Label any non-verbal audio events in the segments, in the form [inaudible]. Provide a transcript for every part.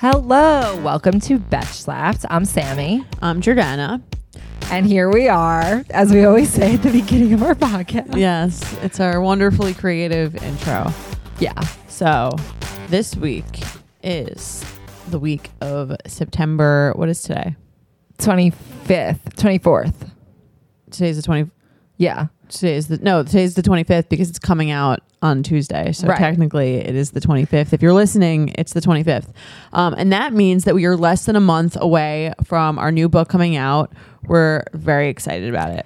Hello, welcome to Betch Slapped. I'm Sami, I'm Jordana. and here we are, as we always say at the beginning of our podcast. Yes, it's our wonderfully creative intro. Yeah. So, this week is the week of September. What is today? 25th, 24th. Today's the 20 Yeah. Today is the No, today's the 25th because it's coming out on Tuesday. So Right. technically it is the 25th. If you're listening, it's the 25th. Um, and that means that we are less than a month away from our new book coming out. We're very excited about it.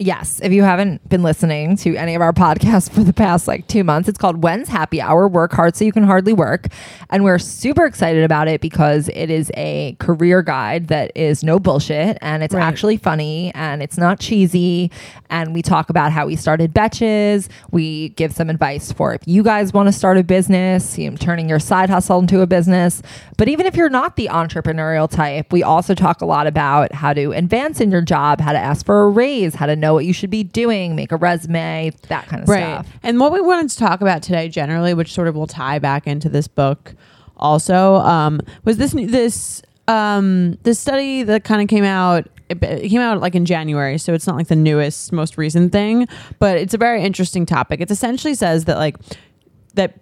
Yes. If you haven't been listening to any of our podcasts [laughs] for the past like two months, it's called When's Happy Hour Work Hard So You Can Hardly Work. And we're super excited about it because it is a career guide that is no bullshit and it's Right. actually funny and it's not cheesy. And we talk about how we started Betches. We give some advice for if you guys want to start a business, you know, turning your side hustle into a business. But even if you're not the entrepreneurial type, we also talk a lot about how to advance in your job, how to ask for a raise, how to know what you should be doing, make a resume, that kind of stuff. And what we wanted to talk about today, generally, which sort of will tie back into this book, also, um, was this this um, this study that kind of came out. It, it came out like in January, so it's not like the newest, most recent thing, but it's a very interesting topic. It essentially says that like that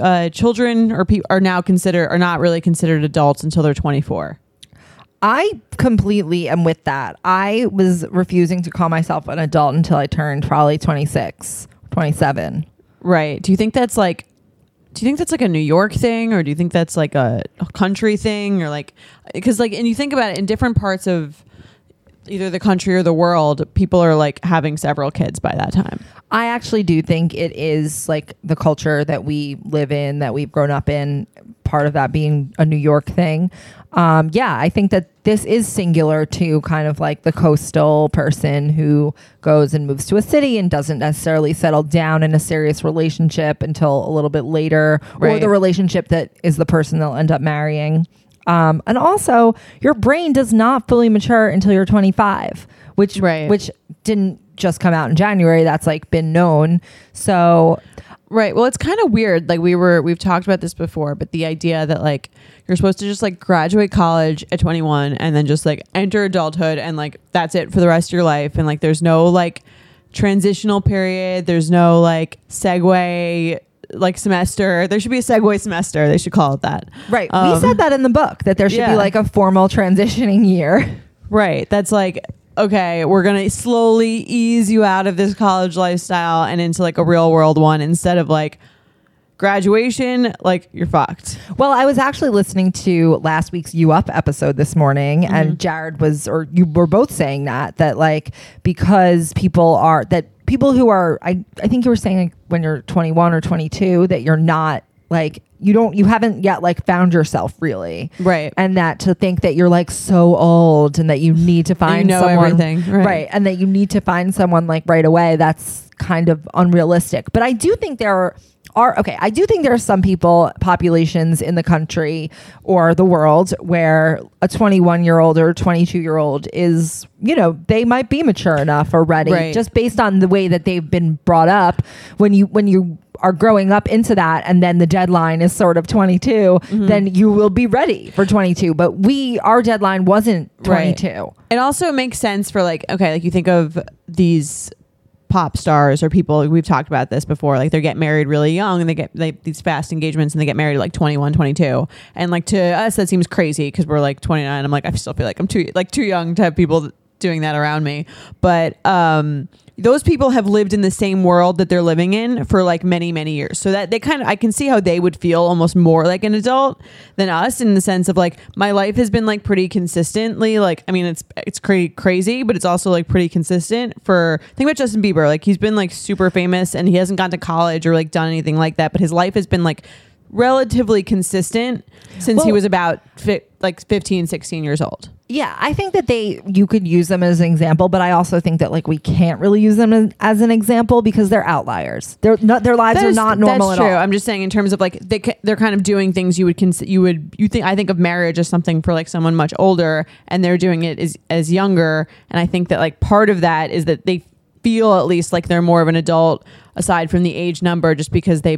uh, children or people are now considered are not really considered adults until they're 24. I completely am with that. I was refusing to call myself an adult until I turned probably 26, 27. Right. Do you think that's like do you think that's like a New York thing or do you think that's like a, a country thing or like cuz like and you think about it in different parts of either the country or the world, people are like having several kids by that time. I actually do think it is like the culture that we live in, that we've grown up in, part of that being a New York thing. Um, yeah, I think that this is singular to kind of like the coastal person who goes and moves to a city and doesn't necessarily settle down in a serious relationship until a little bit later, or the relationship that is the person they'll end up marrying. Um, and also, your brain does not fully mature until you're 25, which Right. which didn't just come out in January. That's like been known. So Right. Well, it's kind of weird. Like we were we've talked about this before, but the idea that like you're supposed to just like graduate college at 21 and then just like enter adulthood and like that's it for the rest of your life and like there's no like transitional period, there's no like segue like semester. There should be a segue semester. They should call it that. right, we Um, said that in the book that there should be like a formal transitioning year. Right. That's like okay, we're going to slowly ease you out of this college lifestyle and into like a real world one instead of like graduation, like you're fucked. Well, I was actually listening to last week's U Up episode this morning, and mm-hmm. Jared was, or you were both saying that, that like because people are, that people who are, I, I think you were saying like, when you're 21 or 22, that you're not like, you don't, you haven't yet like found yourself really. Right. And that to think that you're like so old and that you need to find know someone, everything, right. and that you need to find someone like right away, that's kind of unrealistic. But I do think there are, are okay. I do think there are some people, populations in the country or the world where a 21 year old or 22 year old is, you know, they might be mature enough or ready Right. just based on the way that they've been brought up. When you when you are growing up into that, and then the deadline is sort of 22, Mm-hmm. then you will be ready for 22. But we, our deadline wasn't Right. 22. It also makes sense for like okay, like you think of these pop stars or people we've talked about this before like they get married really young and they get like these fast engagements and they get married at like 21 22 and like to us that seems crazy because we're like 29 i'm like i still feel like i'm too like too young to have people doing that around me. But um those people have lived in the same world that they're living in for like many many years. So that they kind of i can see how they would feel almost more like an adult than us in the sense of like my life has been like pretty consistently like i mean it's it's cra- crazy but it's also like pretty consistent for think about justin bieber. Like he's been like super famous and he hasn't gone to college or like done anything like that but his life has been like relatively consistent since he was about fi- like 15 16 years old Yeah, I think that they you could use them as an example, but I also think that like we can't really use them as, as an example because they're outliers. They're not their lives are not normal That's at true. all. I'm just saying in terms of like they they're kind of doing things you would cons- you would you think I think of marriage as something for like someone much older and they're doing it as as younger and I think that like part of that is that they feel at least like they're more of an adult aside from the age number just because they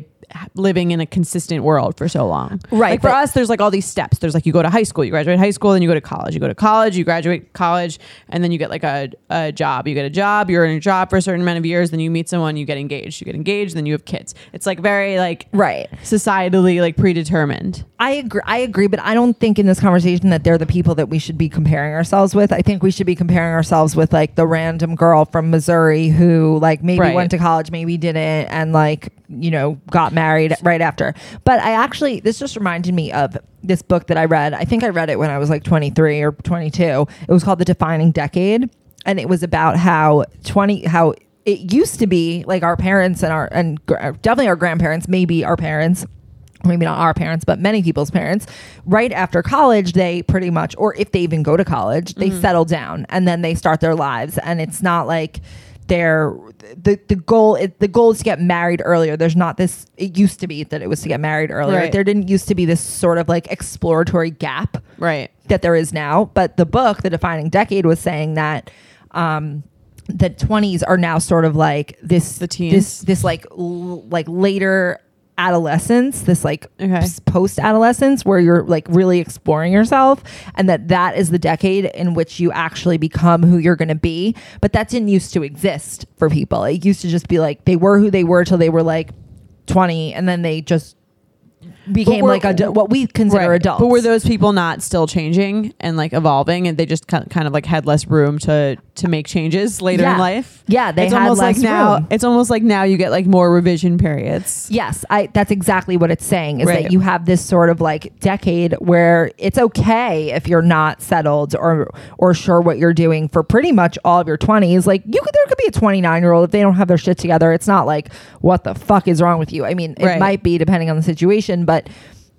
living in a consistent world for so long. Right, Like for us, there's like all these steps. There's like you go to high school, you graduate high school, then you go to college. You go to college, you graduate college, and then you get like a, a job. You get a job, you're in a job for a certain amount of years, then you meet someone, you get engaged. You get engaged, then you have kids. It's like very like Right. societally like predetermined. I agree. I agree, but I don't think in this conversation that they're the people that we should be comparing ourselves with. I think we should be comparing ourselves with like the random girl from Missouri who like maybe Right. went to college, maybe didn't, and like you know got married right after. But I actually this just reminded me of this book that I read. I think I read it when I was like 23 or 22. It was called The Defining Decade, and it was about how 20 how it used to be like our parents and our and gr- definitely our grandparents, maybe our parents maybe not our parents, but many people's parents, right after college, they pretty much, or if they even go to college, they mm-hmm. settle down and then they start their lives. And it's not like they're the the goal. It, the goal is to get married earlier. There's not this. It used to be that it was to get married earlier. Right. There didn't used to be this sort of like exploratory gap Right. that there is now. But the book, The Defining Decade, was saying that um, the 20s are now sort of like this The teens? this this like l- like later adolescence this like Okay. post adolescence where you're like really exploring yourself and that that is the decade in which you actually become who you're going to be but that didn't used to exist for people it used to just be like they were who they were till they were like 20 and then they just became like adu- what we consider Right. adults But were those people not still changing and like evolving, and they just kind kind of like had less room to to make changes later Yeah. in life? Yeah, they it's had almost less like now. room. It's almost like now you get like more revision periods. Yes, I that's exactly what it's saying is Right. that you have this sort of like decade where it's okay if you're not settled or or sure what you're doing for pretty much all of your 20s. Like you could there could be a 29-year-old if they don't have their shit together. It's not like what the fuck is wrong with you? I mean, it Right. might be depending on the situation, but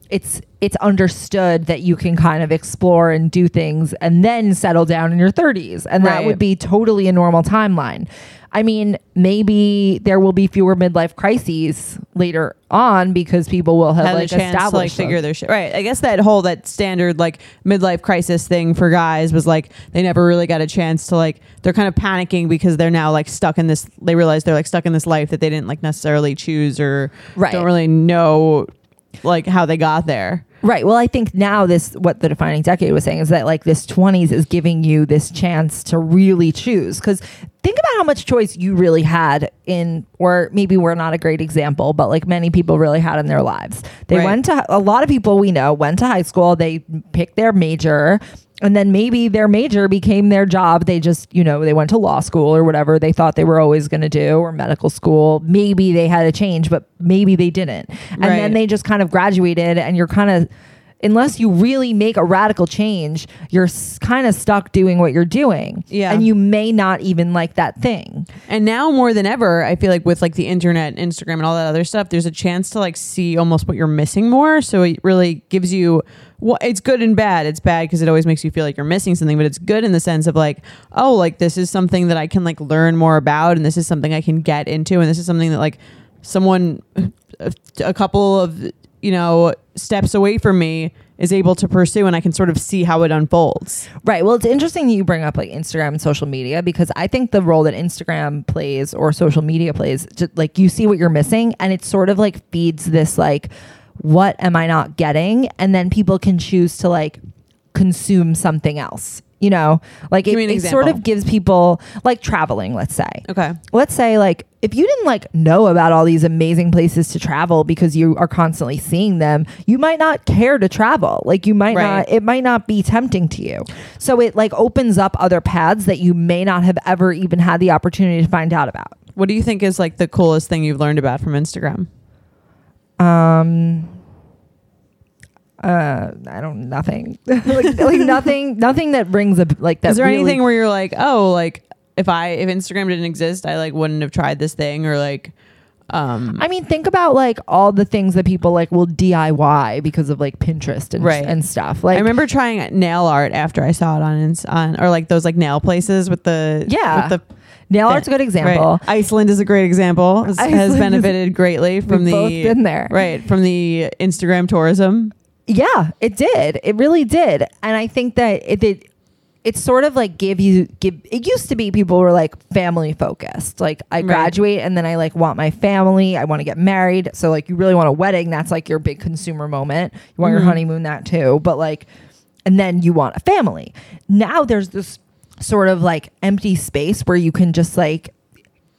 it's it's understood that you can kind of explore and do things and then settle down in your 30s and that would be totally a normal timeline i mean maybe there will be fewer midlife crises later on because people will have Had like chance to like established figure their shit right. I guess that whole that standard like midlife crisis thing for guys was like they never really got a chance to like they're kind of panicking because they're now like stuck in this. They realize they're like stuck in this life that they didn't like necessarily choose or Right. don't really know like how they got there. Right. Well, I think now this what the defining decade was saying is that like this 20s is giving you this chance to really choose cuz think about how much choice you really had in or maybe we're not a great example, but like many people really had in their lives. They Right. went to a lot of people we know went to high school, they picked their major and then maybe their major became their job. They just, you know, they went to law school or whatever they thought they were always going to do or medical school. Maybe they had a change, but maybe they didn't. And Right. then they just kind of graduated and you're kind of unless you really make a radical change you're s- kind of stuck doing what you're doing Yeah. and you may not even like that thing And now more than ever, I feel like with like the internet, Instagram, and all that other stuff, there's a chance to like see almost what you're missing more. So it really gives you. Well, it's good and bad. It's bad because it always makes you feel like you're missing something, but it's good in the sense of like, oh, like this is something that I can like learn more about, and this is something I can get into, and this is something that like someone a, [laughs] a couple of you know steps away from me is able to pursue, and I can sort of see how it unfolds. right. Well it's interesting that you bring up like instagram and social media because i think the role that instagram plays or social media plays just, like you see what you're missing and it sort of like feeds this like what am i not getting? And then people can choose to like consume something else you know like it, it sort of gives people like traveling let's say Okay. let's say like if you didn't like know about all these amazing places to travel because you are constantly seeing them you might not care to travel like you might Right. not it might not be tempting to you so it like opens up other paths that you may not have ever even had the opportunity to find out about What do you think is like the coolest thing you've learned about from Instagram? um uh i don't nothing [laughs] like, like nothing nothing that brings up like that Is there really- anything where you're like, oh, like if I if Instagram didn't exist, I like wouldn't have tried this thing or like um I mean, think about like all the things that people like will DIY because of like Pinterest and Right. and stuff. Like I remember trying nail art after I saw it on on or like those like nail places with the Yeah. with the nail art's a good example. Right. Iceland is a great example. [laughs] Has, has benefited greatly from the both been there. right from the Instagram tourism. Yeah, it did. It really did. And I think that it did. it's sort of like give you give it used to be people were like family focused like i Right. graduate and then i like want my family i want to get married so like you really want a wedding that's like your big consumer moment you want Mhm. your honeymoon that too but like and then you want a family now there's this sort of like empty space where you can just like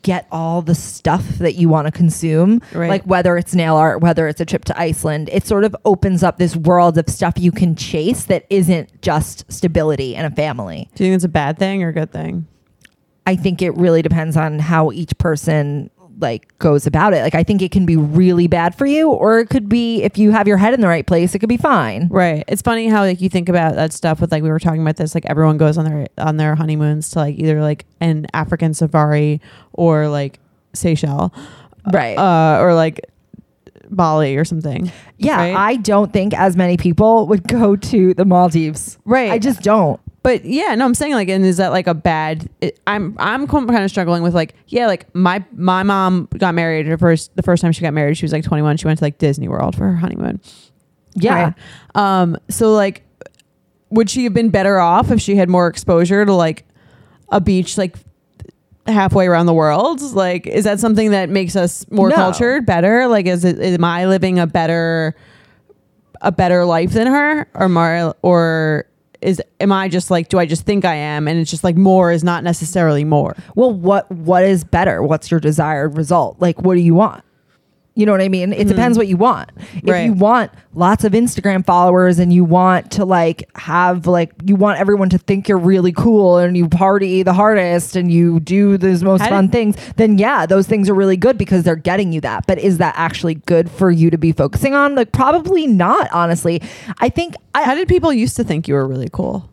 get all the stuff that you want to consume Right. like whether it's nail art whether it's a trip to iceland it sort of opens up this world of stuff you can chase that isn't just stability and a family Do you think it's a bad thing or a good thing? i think it really depends on how each person like goes about it. Like i think it can be really bad for you or it could be if you have your head in the right place it could be fine. Right. It's funny how like you think about that stuff with like we were talking about this like everyone goes on their on their honeymoons to like either like an African safari or like Seychelles, right. Uh, or like Bali or something. yeah right? i don't think as many people would go to the maldives Right. i just don't But yeah, no, I'm saying like, and is that like a bad? It, I'm I'm kind of struggling with like, yeah, like my my mom got married her first the first time she got married she was like 21. She went to like Disney World for her honeymoon. yeah Right. Um. So like, would she have been better off if she had more exposure to like a beach like halfway around the world? Like, is that something that makes us more No. cultured, better? Like, is it am I living a better a better life than her, or more, or is am I just like do I just think I am, and it's just like more is not necessarily more. well what what is better what's your desired result like what do you want you know what i mean it depends what you want if Mm-hmm. Right. you want lots of instagram followers and you want to like have like you want everyone to think you're really cool and you party the hardest and you do those most fun things then yeah those things are really good because they're getting you that but is that actually good for you to be focusing on like probably not honestly i think i How did people used to think you were really cool?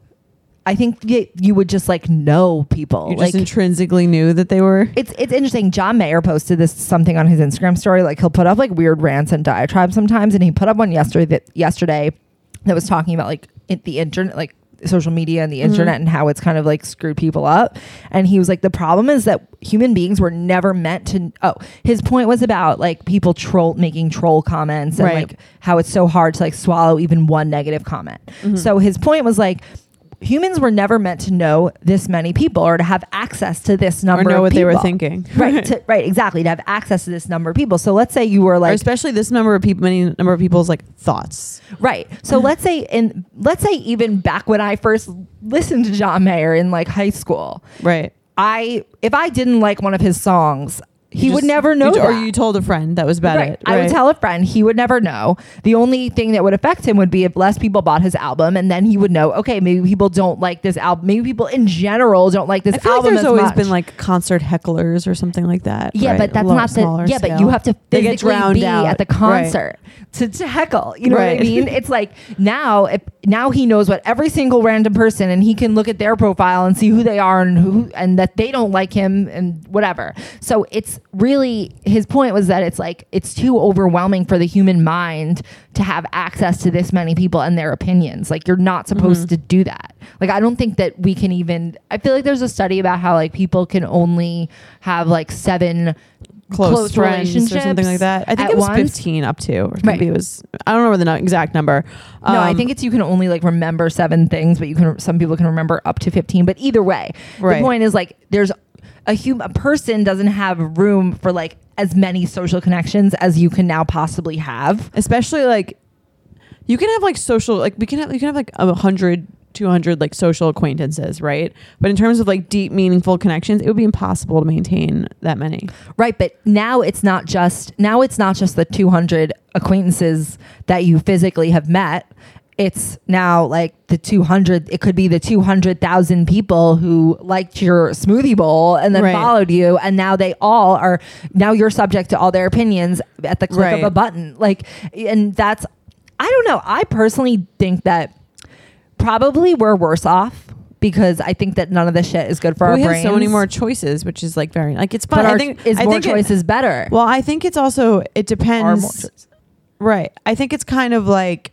I think y- you would just like know people You like just intrinsically knew that they were. it's it's interesting. John Mayer posted this something on his Instagram story. Like he'll put up like weird rants and diatribes sometimes, and he put up one yesterday that yesterday that was talking about like it, the internet, like social media and the mm-hmm. internet and how it's kind of like screwed people up. And he was like, the problem is that human beings were never meant to. Oh, his point was about like people troll making troll comments and Right. like how it's so hard to like swallow even one negative comment. Mm-hmm. So his point was like. Humans were never meant to know this many people or to have access to this number. Or know what they were thinking, [laughs] right to, right exactly to have access to this number of people so let's say you were or like especially this number of people, many number of people's like thoughts. right so let's say in let's say even back when i first listened to john mayer in like high school Right. i if i didn't like one of his songs he You would never know you, that. or you told a friend that was about Right. it. I would tell a friend. He would never know. The only thing that would affect him would be if less people bought his album, and then he would know. Okay, maybe people don't like this album. Maybe people in general don't like this I feel like album there's as always much. been like concert hecklers or something like that. Yeah, right? but that's Lo- not the smaller yeah. But you have to physically be out. at the Right. concert to, to heckle. You know what I mean? It's like now, if now he knows what every single random person, and he can look at their profile and see who they are and who and that they don't like him and whatever. So it's really his point was that it's like it's too overwhelming for the human mind to have access to this many people and their opinions. Like you're not supposed Mm-hmm. to do that. Like I don't think that we can even. I feel like there's a study about how like people can only have like seven close, close friends or something like that. I think it was once. 15 up to, or Right. maybe it was. I don't remember the exact number. no, I Um, think it's you can only like remember seven things, but you can some people can remember up to fifteen. But either way, Right. the point is like there's a human a person doesn't have room for like as many social connections as you can now possibly have. especially like you can have like social like we can have you can have like a hundred 200 like social acquaintances right but in terms of like deep meaningful connections it would be impossible to maintain that many Right, but now it's not just now it's not just the 200 acquaintances that you physically have met. It's now like the 200 it could be the 200,000 people who liked your smoothie bowl and then Right. followed you and now they all are now you're subject to all their opinions at the click of a button. Like and that's I don't know. I personally think that probably we're worse off because I think that none of this shit is good for But our we have so many more choices which is like very like it's fun but i think is I more think it- choices better? well i think it's also it depends right i think it's kind of like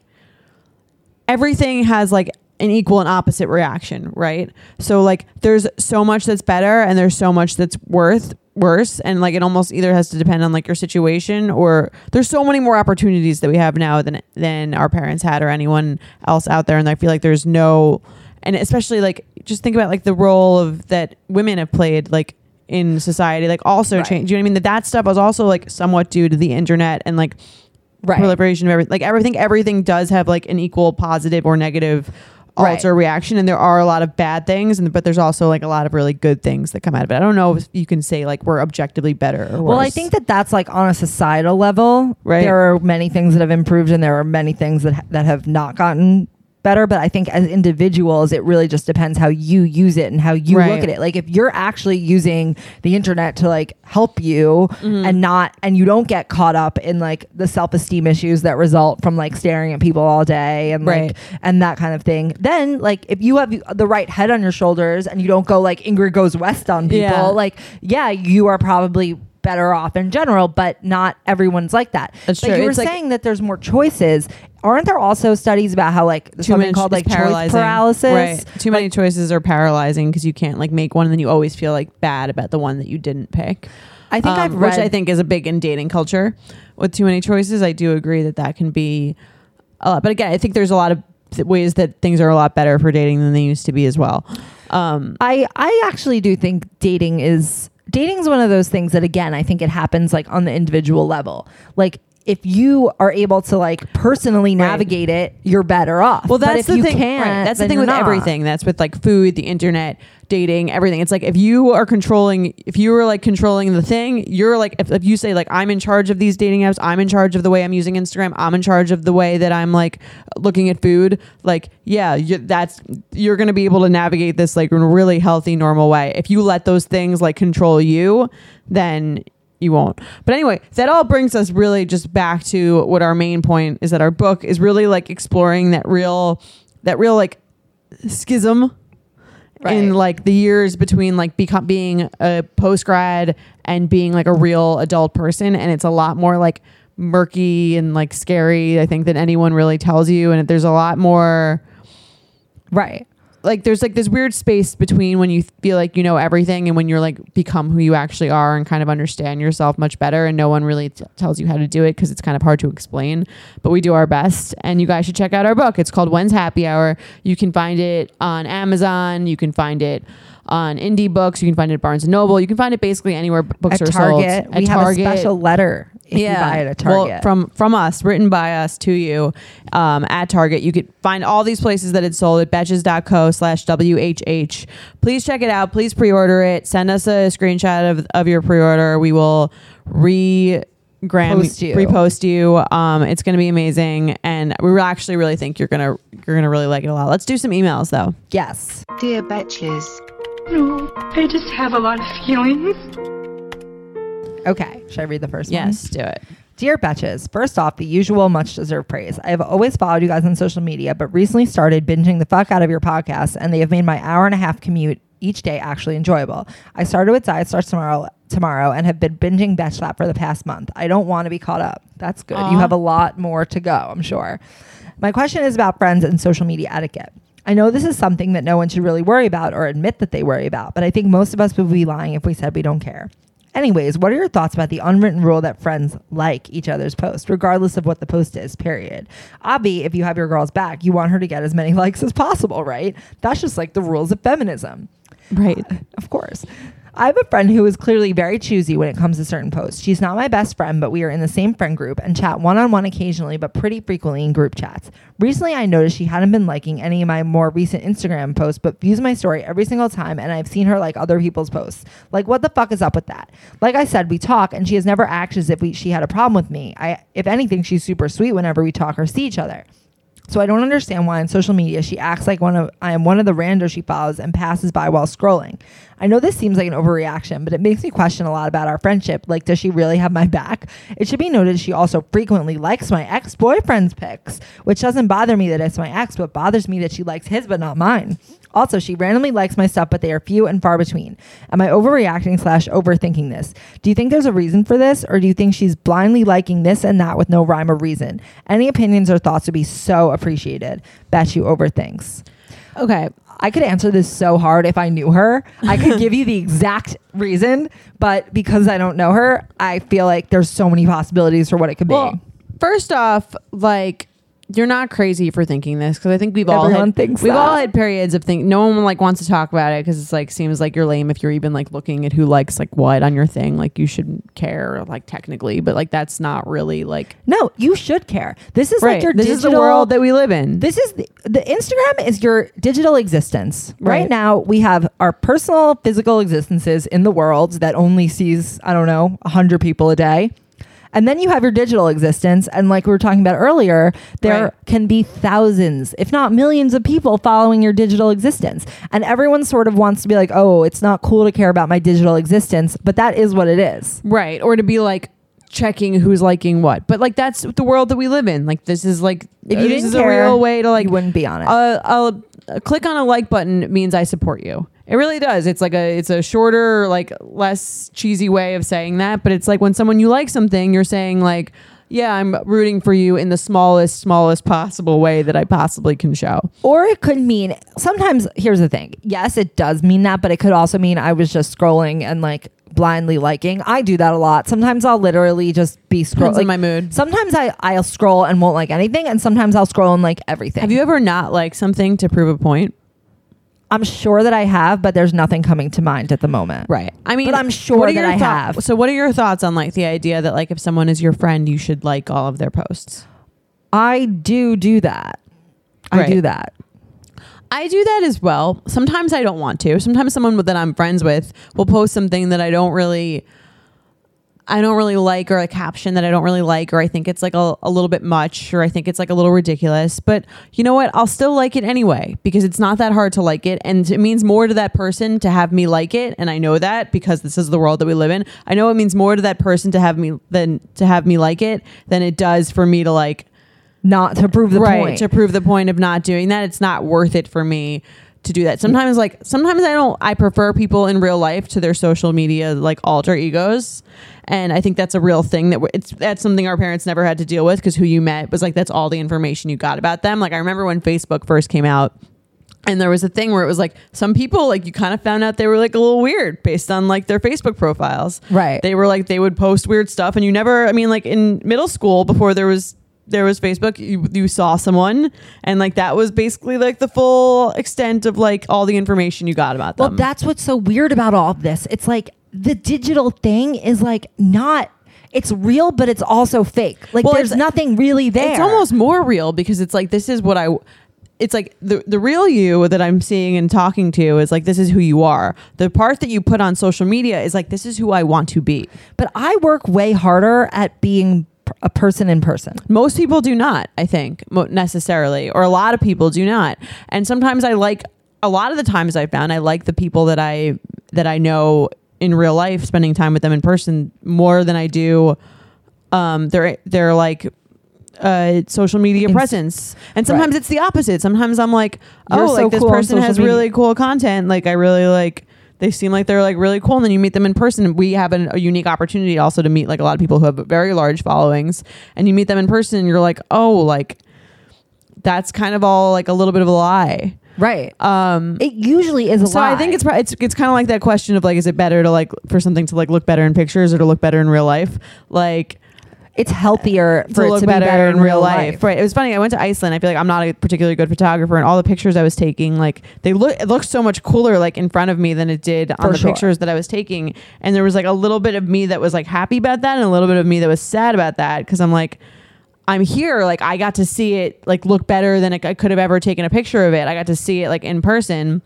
everything has like an equal and opposite reaction, right? So like there's so much that's better and there's so much that's worth worse and like it almost either has to depend on like your situation or there's so many more opportunities that we have now than than our parents had or anyone else out there and I feel like there's no and especially like just think about like the role of that women have played like in society like also Right. change you know what i mean that that stuff was also like somewhat due to the internet and like Right. proliferation of everything like everything everything does have like an equal positive or negative Right. alter reaction and there are a lot of bad things and but there's also like a lot of really good things that come out of it i don't know if you can say like we're objectively better or Well, I think that that's like on a societal level. Right. There are many things that have improved, and there are many things that ha- that have not gotten better. But I think as individuals, it really just depends how you use it and how you Right. look at it. Like if you're actually using the internet to like help you Mm-hmm. and not, and you don't get caught up in like the self esteem issues that result from like staring at people all day and Right. like and that kind of thing. Then like if you have the right head on your shoulders and you don't go like Ingrid goes west on people, Yeah. like yeah, you are probably better off in general, but not everyone's like that. That's But true. you were It's like- saying that there's more choices. Aren't there also studies about how like there's something much called is like choice paralysis? Right. Too many choices are paralyzing because you can't like make one and then you always feel like bad about the one that you didn't pick. I think Um, I've read which I think is a big in dating culture. With too many choices, I do agree that that can be a lot. But again, I think there's a lot of th- ways that things are a lot better for dating than they used to be as well. Um, I I actually do think dating is dating is one of those things that again I think it happens like on the individual level. Like if you are able to like personally navigate it, you're better off. Well, But that's if the you thing. Right. That's the thing with not. everything. That's with like food, the internet, dating, everything. It's like if you are controlling, if you are like controlling the thing, you're like, if, if you say like, I'm in charge of these dating apps, I'm in charge of the way I'm using Instagram, I'm in charge of the way that I'm like looking at food. Like, yeah, you, that's you're gonna be able to navigate this like in a really healthy, normal way. If you let those things like control you, then you won't. But anyway, that all brings us really just back to what our main point is that our book is really like exploring that real that real like schism Right. in like the years between like become being a post grad and being like a real adult person and it's a lot more like murky and like scary I think than anyone really tells you and there's a lot more Right. Like there's like this weird space between when you feel like you know everything and when you're like become who you actually are and kind of understand yourself much better and no one really t- tells you how to do it because it's kind of hard to explain but we do our best and you guys should check out our book. It's called when's happy hour. You can find it on amazon. You can find it on indie books. You can find it at barnes and noble. You can find it basically anywhere books At are Target, sold we at have target. a special letter if you buy it at well, from from us, written by us to you um, at Target. You could find all these places that it's sold at betches.co slash WHH. Please check it out. Please pre-order it. Send us a screenshot of, of your pre-order. We will re gram Post you. repost you. Um, it's going to be amazing, and we actually really think you're gonna you're gonna really like it a lot. Let's do some emails though. yes. Dear Betches, No, I just have a lot of feelings. Okay. Should I read the first one? Yes, do it. Dear Betches, first off, the usual much deserved praise. I have always followed you guys on social media, but recently started binging the fuck out of your podcast, and they have made my hour and a half commute each day actually enjoyable. I started with Diet Starts Tomorrow tomorrow and have been binging Betch Slap for the past month. I don't want to be caught up. That's good. You have a lot more to go, I'm sure. My question is about friends and social media etiquette. I know this is something that no one should really worry about or admit that they worry about, but I think most of us would be lying if we said we don't care. Anyways, what are your thoughts about the unwritten rule that friends like each other's post, regardless of what the post is, period? Obvi, if you have your girl's back, you want her to get as many [laughs] likes as possible, right? That's just like the rules of feminism. Right. Of course. I have a friend who is clearly very choosy when it comes to certain posts. She's not my best friend, but we are in the same friend group and chat one on one occasionally, but pretty frequently in group chats. Recently, I noticed she hadn't been liking any of my more recent Instagram posts, but views my story every single time, and I've seen her like other people's posts. Like, what the fuck is up with that? Like I said, we talk, and she has never acted as if we, she had a problem with me. I, if anything, she's super sweet whenever we talk or see each other. So I don't understand why on social media she acts like one of I am one of the randos she follows and passes by while scrolling. I know this seems like an overreaction, but it makes me question a lot about our friendship. Like, does she really have my back? It should be noted she also frequently likes my ex-boyfriend's pics, which doesn't bother me that it's my ex, but bothers me that she likes his but not mine. Also, she randomly likes my stuff, but they are few and far between. Am I overreacting slash overthinking this? Do you think there's a reason for this, or do you think she's blindly liking this and that with no rhyme or reason? Any opinions or thoughts would be so appreciated. Bet you overthinks. Okay. I could answer this so hard if I knew her. I could [laughs] give you the exact reason, but because I don't know her, I feel like there's so many possibilities for what it could be. Well, first off, like you're not crazy for thinking this because I think we've all had, thinks we've all had periods of think. No one like wants to talk about it because it's like seems like you're lame if you're even like looking at who likes like what on your thing. Like you shouldn't care like technically, but like that's not really like No, you should care. This is like your this digital is the world that we live in. This is the, the Instagram is your digital existence. Right. Right. now, we have our personal physical existences in the world that only sees, I don't know, 100 people a day. And then you have your digital existence. And like we were talking about earlier, there Right. can be thousands, if not millions of people following your digital existence. And everyone sort of wants to be like, oh, it's not cool to care about my digital existence. But that is what it is. right or to be like checking who's liking what but like that's the world that we live in like this is like If you this didn't is care, a real way to like you wouldn't be on it. uh, I'll, a click on a like button means I support you. It really does. It's like a it's a shorter, like less cheesy way of saying that, but it's like when someone you like something, you're saying like, yeah, I'm rooting for you in the smallest, smallest possible way that I possibly can show. Or it could mean sometimes here's the thing. Yes, it does mean that, but it could also mean I was just scrolling and like blindly liking. I do that a lot. Sometimes I'll literally just be scrolling. On my mood. Sometimes I I'll scroll and won't like anything, and sometimes I'll scroll and like everything. Have you ever not liked something to prove a point? I'm sure that I have, but there's nothing coming to mind at the moment. Right. I mean, But I'm sure that I have. So, what are your thoughts on like the idea that like if someone is your friend, you should like all of their posts? I do do that. I Right. do that. I do that as well. Sometimes I don't want to. Sometimes someone that I'm friends with will post something that I don't really I don't really like or a caption that I don't really like or I think it's like a, a little bit much or I think it's like a little ridiculous. But you know what? I'll still like it anyway because it's not that hard to like it and it means more to that person to have me like it and I know that because this is the world that we live in. I know it means more to that person to have me than to have me like it than it does for me to like Not to prove the right point. to prove the point of not doing that it's not worth it for me to do that sometimes like sometimes i don't i prefer people in real life to their social media like alter egos and i think that's a real thing that it's that's something our parents never had to deal with because who you met was like that's all the information you got about them like i remember when facebook first came out and there was a thing where it was like some people like you kind of found out they were like a little weird based on like their Facebook profiles. Right. They were like they would post weird stuff and you never I mean like in middle school before there was there was Facebook you, you saw someone and like that was basically like the full extent of like all the information you got about them Well, that's what's so weird about all of this. It's like the digital thing is like not. It's real, but it's also fake. Like Well, there's nothing really there. It's almost more real because it's like this is what I it's like the the real you that I'm seeing and talking to is like this is who you are. The part that you put on social media is like this is who I want to be. But I work way harder at being a person in person. Most people do not, I think, necessarily, or a lot of people do not. And sometimes I like a lot of the times I found I like the people that I that I know in real life, spending time with them in person more than I do um their their like uh social media Ins- presence. And sometimes Right. it's the opposite. Sometimes I'm like, You're oh, so like this cool person has media. really cool content. Like I really like they seem like they're like really cool and then you meet them in person and we have an, a unique opportunity also to meet like a lot of people who have very large followings and you meet them in person and you're like oh like that's kind of all like a little bit of a lie Right. um It usually is a lot. so lie. I think it's pro- it's it's kind of like that question of like is it better to like for something to like look better in pictures or to look better in real life like it's healthier for to it look to be better, in real life. life. Right. It was funny. I went to Iceland. I feel like I'm not a particularly good photographer, and all the pictures I was taking, like they look, it looked so much cooler like in front of me than it did on For the sure. pictures that I was taking. And there was like a little bit of me that was like happy about that, and a little bit of me that was sad about that because I'm like. I'm here, like I got to see it, like look better than I could have ever taken a picture of it. I got to see it like in person,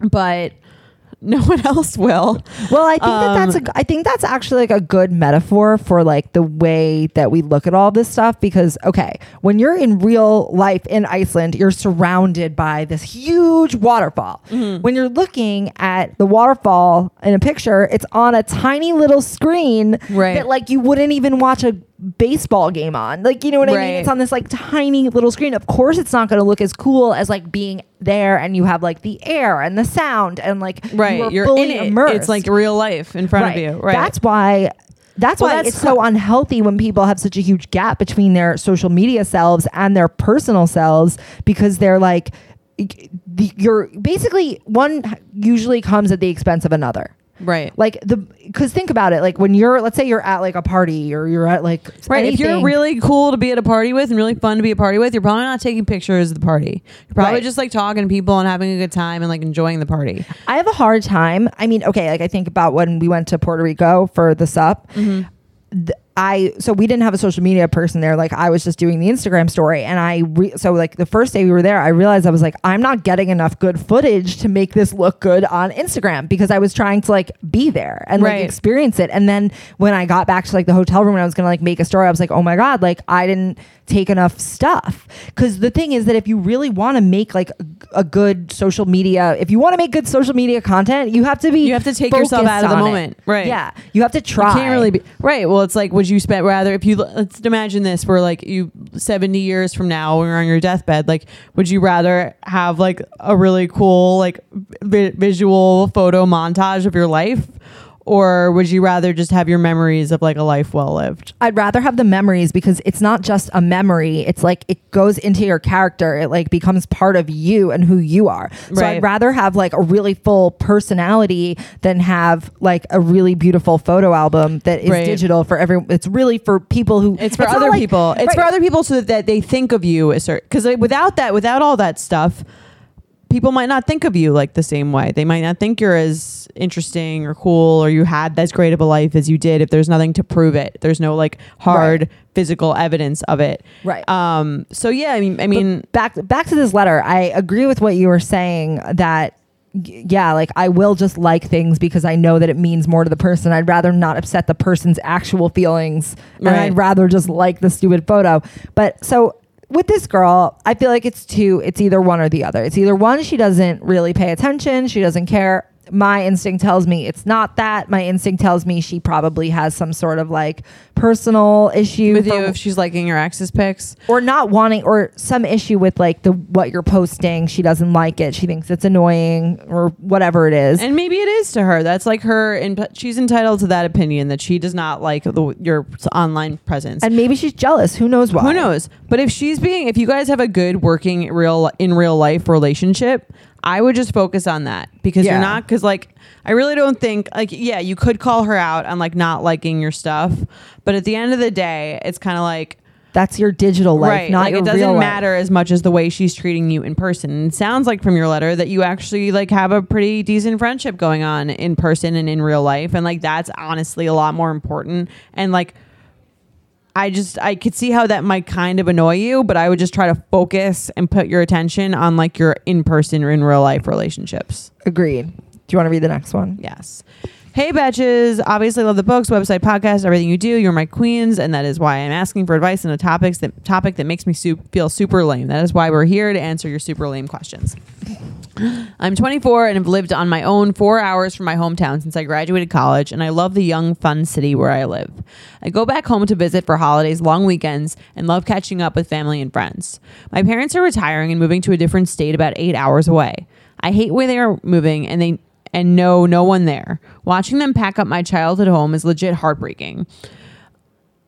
but [laughs] no one else will. Well, I think that that's Um, a, I think that's actually like a good metaphor for like the way that we look at all this stuff because okay, when you're in real life in Iceland, you're surrounded by this huge waterfall. Mm-hmm. When you're looking at the waterfall in a picture, it's on a tiny little screen Right. that like you wouldn't even watch a baseball game on. Like, you know what I mean? It's on this like tiny little screen. Of course it's not going to look as cool as like being there and you have like the air and the sound and like Right. you are You're fully in it. immersed. It's like real life in front right. of you. Right. That's why. That's Well, why that's it's so unhealthy when people have such a huge gap between their social media selves and their personal selves because they're like, you're basically one usually comes at the expense of another. Right. Like the because think about it. Like when you're, let's say you're at like a party or you're at like Right. If you're really cool to be at a party with and really fun to be a party with, you're probably not taking pictures of the party. You're probably Right. just like talking to people and having a good time and like enjoying the party. I have a hard time. I mean, okay, like I think about when we went to Puerto Rico for the sup. Mm-hmm. Th- I so we didn't have a social media person there. Like I was just doing the Instagram story, and I re- so like the first day we were there, I realized I was like, I'm not getting enough good footage to make this look good on Instagram because I was trying to like be there and like Right. experience it. And then when I got back to like the hotel room and I was gonna like make a story, I was like, oh my god, like I didn't take enough stuff. Because the thing is that if you really want to make like a, good social media, if you want to make good social media content, you have to be You have to take yourself out of the on it. moment. Right. Yeah, you have to try. You can't really be right. Well, it's like, would you spend rather if you let's imagine this where like you 70 years from now when you're on your deathbed, like, would you rather have like a really cool like vi- visual photo montage of your life, or would you rather just have your memories of like a life well lived? I'd rather have the memories because it's not just a memory. It's like it goes into your character. It like becomes part of you and who you are. So Right. I'd rather have like a really full personality than have like a really beautiful photo album that is Right. digital for every. It's really for people who. It's for not other like- people. It's for other people so that they think of you a certain. Because without that, without all that stuff, people might not think of you like the same way. They might not think you're as interesting or cool or you had as great of a life as you did if there's nothing to prove it. There's no like hard Right. physical evidence of it. Right. Um. So yeah, I mean, I mean, But back back to this letter. I agree with what you were saying that yeah, like I will just like things because I know that it means more to the person. I'd rather not upset the person's actual feelings and Right. I'd rather just like the stupid photo. But so with this girl, I feel like it's two, it's either one or the other. It's either one she doesn't really pay attention, she doesn't care. My instinct tells me it's not that. My instinct tells me she probably has some sort of like personal issue with for- you, if she's liking your ex's pics, or not wanting or some issue with like the what you're posting she doesn't like it she thinks it's annoying or whatever it is and maybe it is to her. That's like her, and she's entitled to that opinion that she does not like the, your online presence. and maybe she's jealous who knows why Who knows? But if she's being, if you guys have a good working real in real life relationship, I would just focus on that because Yeah. you're not because like I really don't think like yeah you could call her out on like not liking your stuff, but at the end of the day, it's kind of like that's your digital life right not like your it doesn't real life. matter as much as the way she's treating you in person. And it sounds like from your letter that you actually like have a pretty decent friendship going on in person and in real life, and like that's honestly a lot more important and like. I just I could see how that might kind of annoy you, but I would just try to focus and put your attention on like your in person or in real life relationships. agreed do you want to read the next one Yes. Hey betches, obviously love the books, website, podcast, everything you do. You're my queens, and that is why I'm asking for advice on a topics that topic that makes me su- feel super lame. That is why we're here to answer your super lame questions. [laughs] I'm 24 and have lived on my own four hours from my hometown since I graduated college, and I love the young, fun city where I live. I go back home to visit for holidays, long weekends, and love catching up with family and friends. My parents are retiring and moving to a different state about eight hours away. I hate where they are moving, and they and know no one there. Watching them pack up my childhood home is legit heartbreaking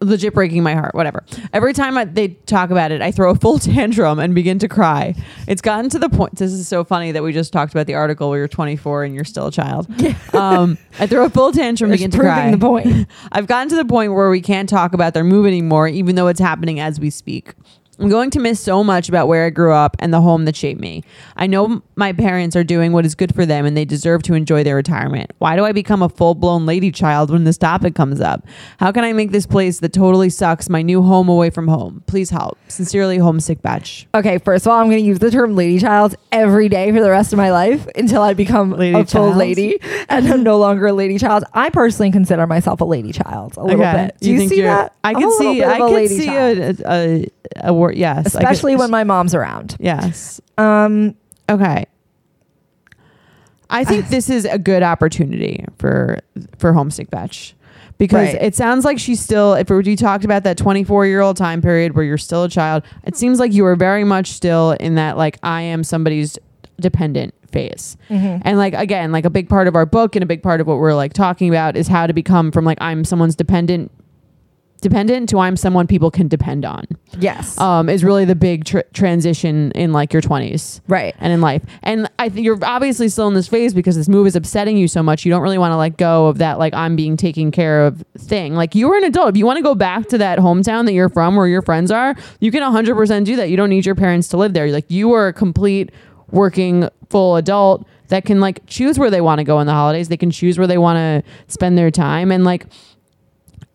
legit breaking my heart. Whatever. Every time I, they talk about it, I throw a full [laughs] tantrum and begin to cry. It's gotten to the point. This is so funny that we just talked about the article where you're 24 and you're still a child. [laughs] Um, I throw a full tantrum, and begin to cry. the point. [laughs] I've gotten to the point where we can't talk about their move anymore, even though it's happening as we speak. I'm going to miss so much about where I grew up and the home that shaped me. I know my parents are doing what is good for them and they deserve to enjoy their retirement. Why do I become a full blown lady child when this topic comes up? How can I make this place that totally sucks my new home away from home? Please help. Sincerely, homesick betch. okay first of all i'm going to use the term lady child every day for the rest of my life until i become Lady a full child? lady and i'm no longer a lady child i personally consider myself a lady child a little bit do you, think see that I can see. I a can see a, a, a word. Yes, especially when my mom's around Yes. um Okay. I think [sighs] this is a good opportunity for for homesick betch because Right. it sounds like she's still if we talked about that 24 year old time period where you're still a child it seems like you are very much still in that like i am somebody's dependent phase Mm-hmm. and like again like a big part of our book and a big part of what we're like talking about is how to become from like i'm someone's dependent dependent to I'm someone people can depend on. Yes. Um, is really the big tr- transition in like your 20s right. and in life. And I think you're obviously still in this phase because this move is upsetting you so much. You don't really want to let go of that, like, I'm being taken care of thing. Like, you were an adult. If you want to go back to that hometown that you're from where your friends are, you can 100% do that. You don't need your parents to live there. Like, you are a complete working full adult that can, like, choose where they want to go in the holidays. They can choose where they want to spend their time. And, like,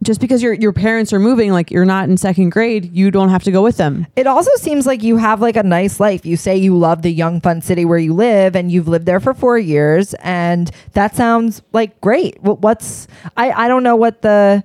just because your your parents are moving, like you're not in second grade, you don't have to go with them. It also seems like you have like a nice life. You say you love the young, fun city where you live, and you've lived there for four years, and that sounds like great. What's I I don't know what the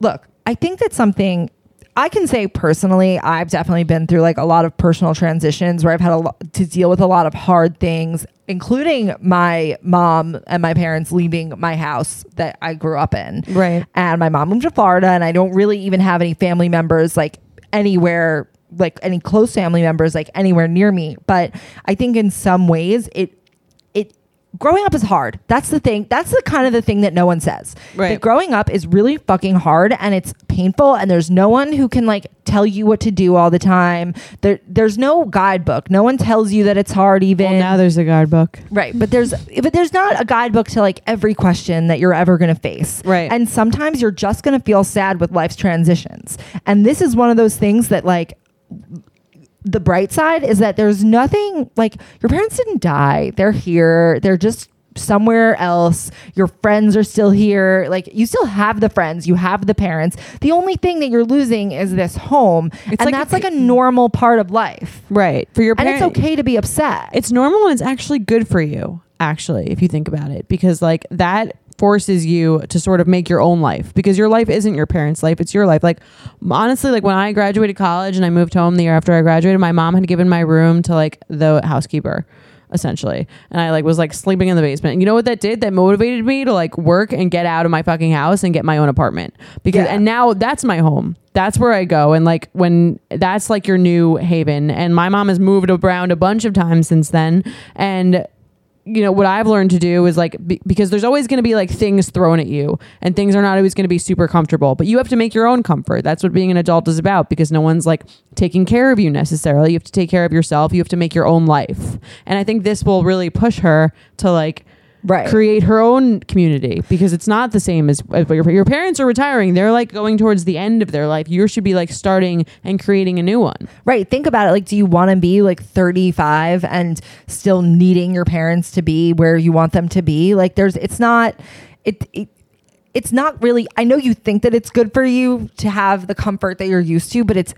look. I think that something I can say personally, I've definitely been through like a lot of personal transitions where I've had a lot to deal with a lot of hard things, including my mom and my parents leaving my house that I grew up in. Right. And my mom moved to Florida, and I don't really even have any family members like anywhere, like any close family members, like anywhere near me. But I think in some ways, it growing up is hard. That's the thing. That's the kind of the thing that no one says. Right. That growing up is really fucking hard, and it's painful, and there's no one who can like tell you what to do all the time. There, there's no guidebook. No one tells you that it's hard. Even Well, now there's a guidebook. Right, but there's but there's not a guidebook to like every question that you're ever going to face. Right. And sometimes you're just going to feel sad with life's transitions. And this is one of those things that like the bright side is that there's nothing like your parents didn't die. They're here. They're just somewhere else. Your friends are still here. Like you still have the friends, you have the parents. The only thing that you're losing is this home. It's and like that's a- like a normal part of life. Right. For your And parents. it's okay to be upset. It's normal and it's actually good for you, actually, if you think about it, because like that forces you to sort of make your own life because your life isn't your parents' life, it's your life. Like honestly, like when I graduated college and I moved home the year after I graduated, my mom had given my room to like the housekeeper essentially. And i like was like sleeping in the basement. And you know what that did? That motivated me to like work and get out of my fucking house and get my own apartment. Because Yeah. and now that's my home. That's where i go. And like when that's like your new haven. And my mom has moved around a bunch of times since then. And you know what I've learned to do is like be, because there's always going to be like things thrown at you and things are not always going to be super comfortable but you have to make your own comfort. That's what being an adult is about because no one's like taking care of you necessarily. You have to take care of yourself. You have to make your own life. And I think this will really push her to like Right. create her own community because it's not the same as, as your, your parents are retiring they're like going towards the end of their life you should be like starting and creating a new one Right. Think about it. Like, do you want to be like 35 and still needing your parents to be where you want them to be? Like, there's, it's not, it, it it's not really, I know you think that it's good for you to have the comfort that you're used to, but it's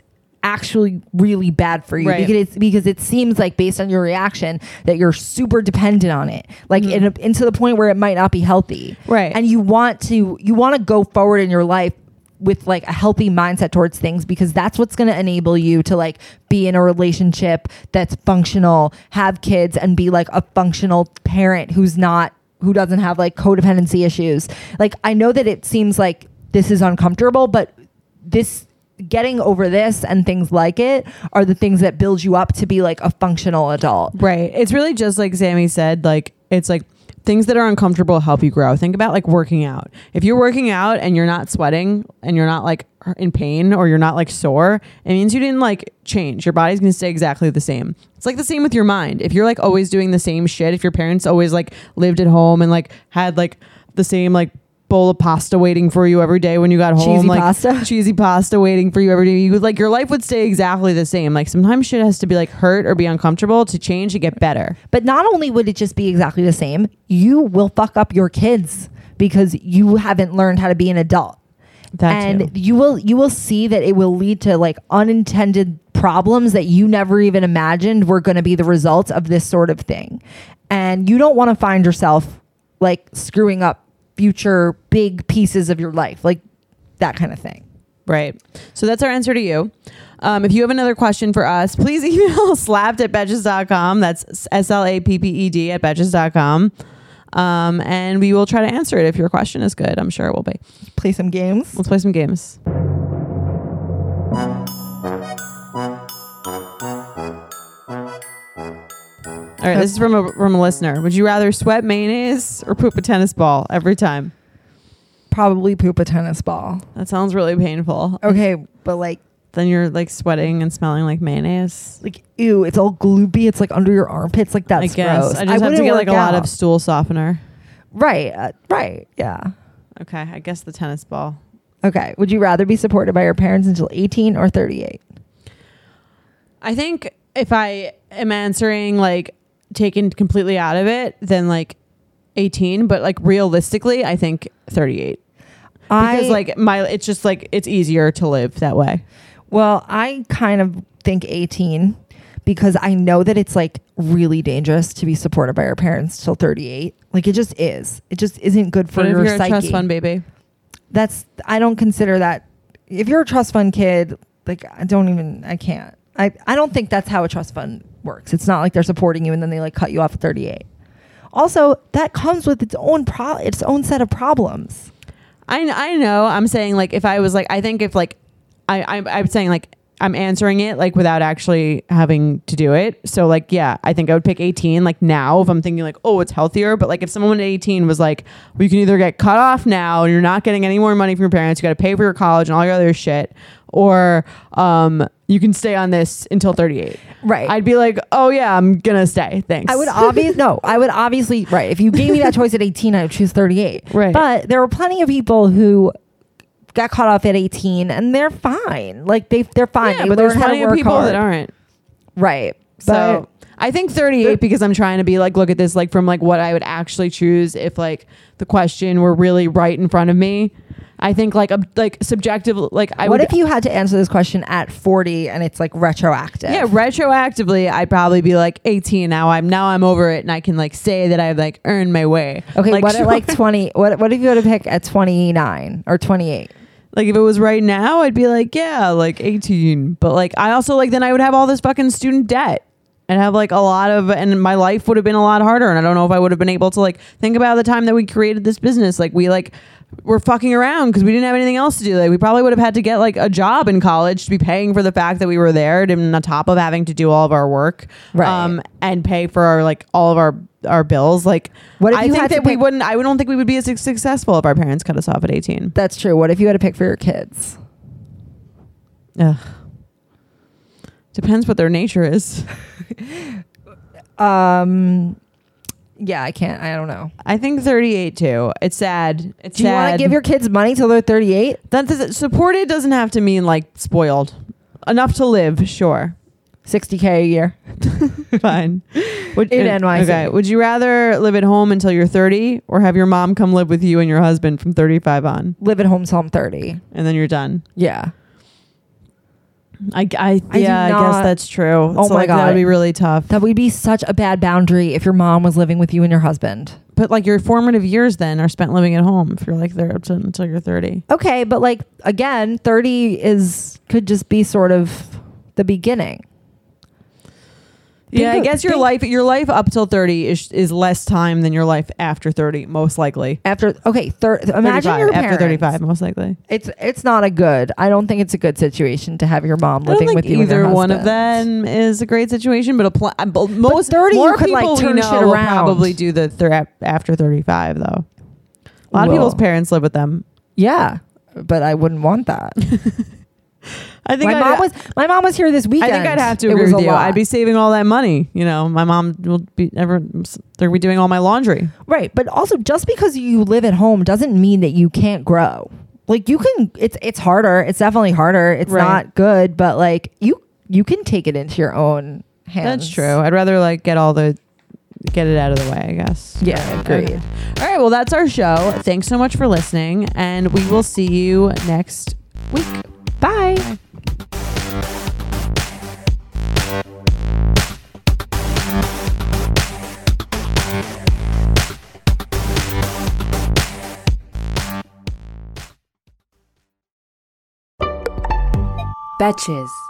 actually really bad for you Right. because it's because it seems like based on your reaction that you're super dependent on it like mm-hmm. in a, into the point where it might not be healthy Right. and you want to you want to go forward in your life with like a healthy mindset towards things because that's what's going to enable you to like be in a relationship that's functional have kids and be like a functional parent who's not who doesn't have like codependency issues like i know that it seems like this is uncomfortable but this getting over this and things like it are the things that build you up to be like a functional adult Right. It's really just like Sami said, like it's like things that are uncomfortable help you grow. Think about like working out. If you're working out and you're not sweating and you're not like in pain or you're not like sore, it means you didn't like change. Your body's going to stay exactly the same. It's like the same with your mind. If you're like always doing the same shit, if your parents always like lived at home and like had like the same like bowl of pasta waiting for you every day when you got home Cheesy like pasta? [laughs] cheesy pasta waiting for you every day you would like your life would stay exactly the same like sometimes shit has to be like hurt or be uncomfortable to change to get better But not only would it just be exactly the same, you will fuck up your kids because you haven't learned how to be an adult. That and too. you will you will see that it will lead to like unintended problems that you never even imagined were going to be the result of this sort of thing. And you don't want to find yourself like screwing up future big pieces of your life, like that kind of thing. Right. So that's our answer to you. Um, if you have another question for us, please [laughs] email slapped at betches.com. That's S L A P P E D at betches.com. Um, and we will try to answer it if your question is good. I'm sure it will be. Play some games. Let's play some games. All right, this is from a from a listener. Would you rather sweat mayonnaise or poop a tennis ball every time? probably poop a tennis ball. That sounds really painful. Okay, but like Then you're like sweating and smelling like mayonnaise. like ew, it's all gloopy. It's like under your armpits. Like that's I guess gross. I just have to get like a lot of stool softener. right, uh, right, yeah. Okay, I guess the tennis ball. Okay, would you rather be supported by your parents until 18 or 38? I think if I am answering like taken completely out of it, than like 18. But like realistically, I think 38 because I, like my it's just like it's easier to live that way. well, I kind of think 18 because I know that it's like really dangerous to be supported by your parents till 38. Like it just is. It just isn't good for But if your you're a psyche. trust fund baby, That's I don't consider that. If you're a trust fund kid, like I don't even I can't. I I don't think that's how a trust fund works. It's not like they're supporting you and then they like cut you off at 38. Also, that comes with its own pro its own set of problems. I I know. I'm saying like if I was like I think if like I I'm, I'm saying like I'm answering it like without actually having to do it. So like yeah, I think I would pick 18 like now if I'm thinking like oh it's healthier. But like if someone at 18 was like well, you can either get cut off now and you're not getting any more money from your parents, you got to pay for your college and all your other shit, or um you can stay on this until 38. Right. I'd be like oh yeah I'm gonna stay. Thanks. I would obviously no, I would obviously right. If you gave me that choice at 18, I would choose 38. Right. But there were plenty of people who got caught off at 18 and they're fine. Like they they're fine. yeah, They but there's learn how to plenty of people hard. that aren't. Right. So I think 38 because I'm trying to be like, look at this like from like what I would actually choose if like the question were really right in front of me. I think like a like subjective like I what would if you had to answer this question at 40 and it's like retroactive? yeah retroactively I'd probably be like 18 now I'm now I'm over it and I can like say that I've like earned my way. Okay, like, what sure. at like 20 what what if you had to pick at 29 or 28? like if it was right now I'd be like yeah like 18 but like I also like then I would have all this fucking student debt and have like a lot of and my life would have been a lot harder and I don't know if I would have been able to like think about the time that we created this business like we like were fucking around because we didn't have anything else to do like we probably would have had to get like a job in college to be paying for the fact that we were there and on top of having to do all of our work Right. um and pay for our like all of our our bills like What if I you think that we wouldn't I don't think we would be as successful if our parents cut us off at 18 That's true. What if you had to pick for your kids? Ugh. Depends what their nature is. [laughs] Um yeah, I can't. I don't know. I think 38 too. It's sad. It's Do you want sad. to give your kids money till they're 38? that does, supported doesn't have to mean like spoiled. Enough to live, sure. 60k a year. [laughs] Fine. Would, In uh, NYC. Okay. Would you rather live at home until you're 30 or have your mom come live with you and your husband from 35 on Live at home till I'm 30. and then you're done? Yeah. I, I, I yeah, I guess not- that's true. Oh my like, That God. would be really tough. That would be such a bad boundary if your mom was living with you and your husband. But like your formative years then are spent living at home if you're like there up to, until you're 30. Okay, but like again, 30 is could just be sort of the beginning. Yeah, I guess your think- life your life up till 30 is is less time than your life after 30 most likely. After okay, thir- imagine 35, your after 35 most likely. It's it's not a good. I don't think it's a good situation to have your mom living think with you. either one of them is a great situation, but a pl- uh, but most 30 you more could, like, turn know shit around. probably do the thir- after 35 though. A lot of people's parents live with them. Yeah, but I wouldn't want that. [laughs] I think my I'd, mom was my mom was here this weekend. I think I'd have to It agree was with a you. lot. I'd be saving all that money. You know, my mom will be ever they're be doing all my laundry. Right, but also just because you live at home doesn't mean that you can't grow. Like you can it's it's harder. It's definitely harder. It's Right. not good, but like you you can take it into your own hands. That's true. I'd rather like get all the get it out of the way, I guess. Yeah, agreed. Okay. All right, well that's our show. Thanks so much for listening and we will see you next week. Bye. Betches.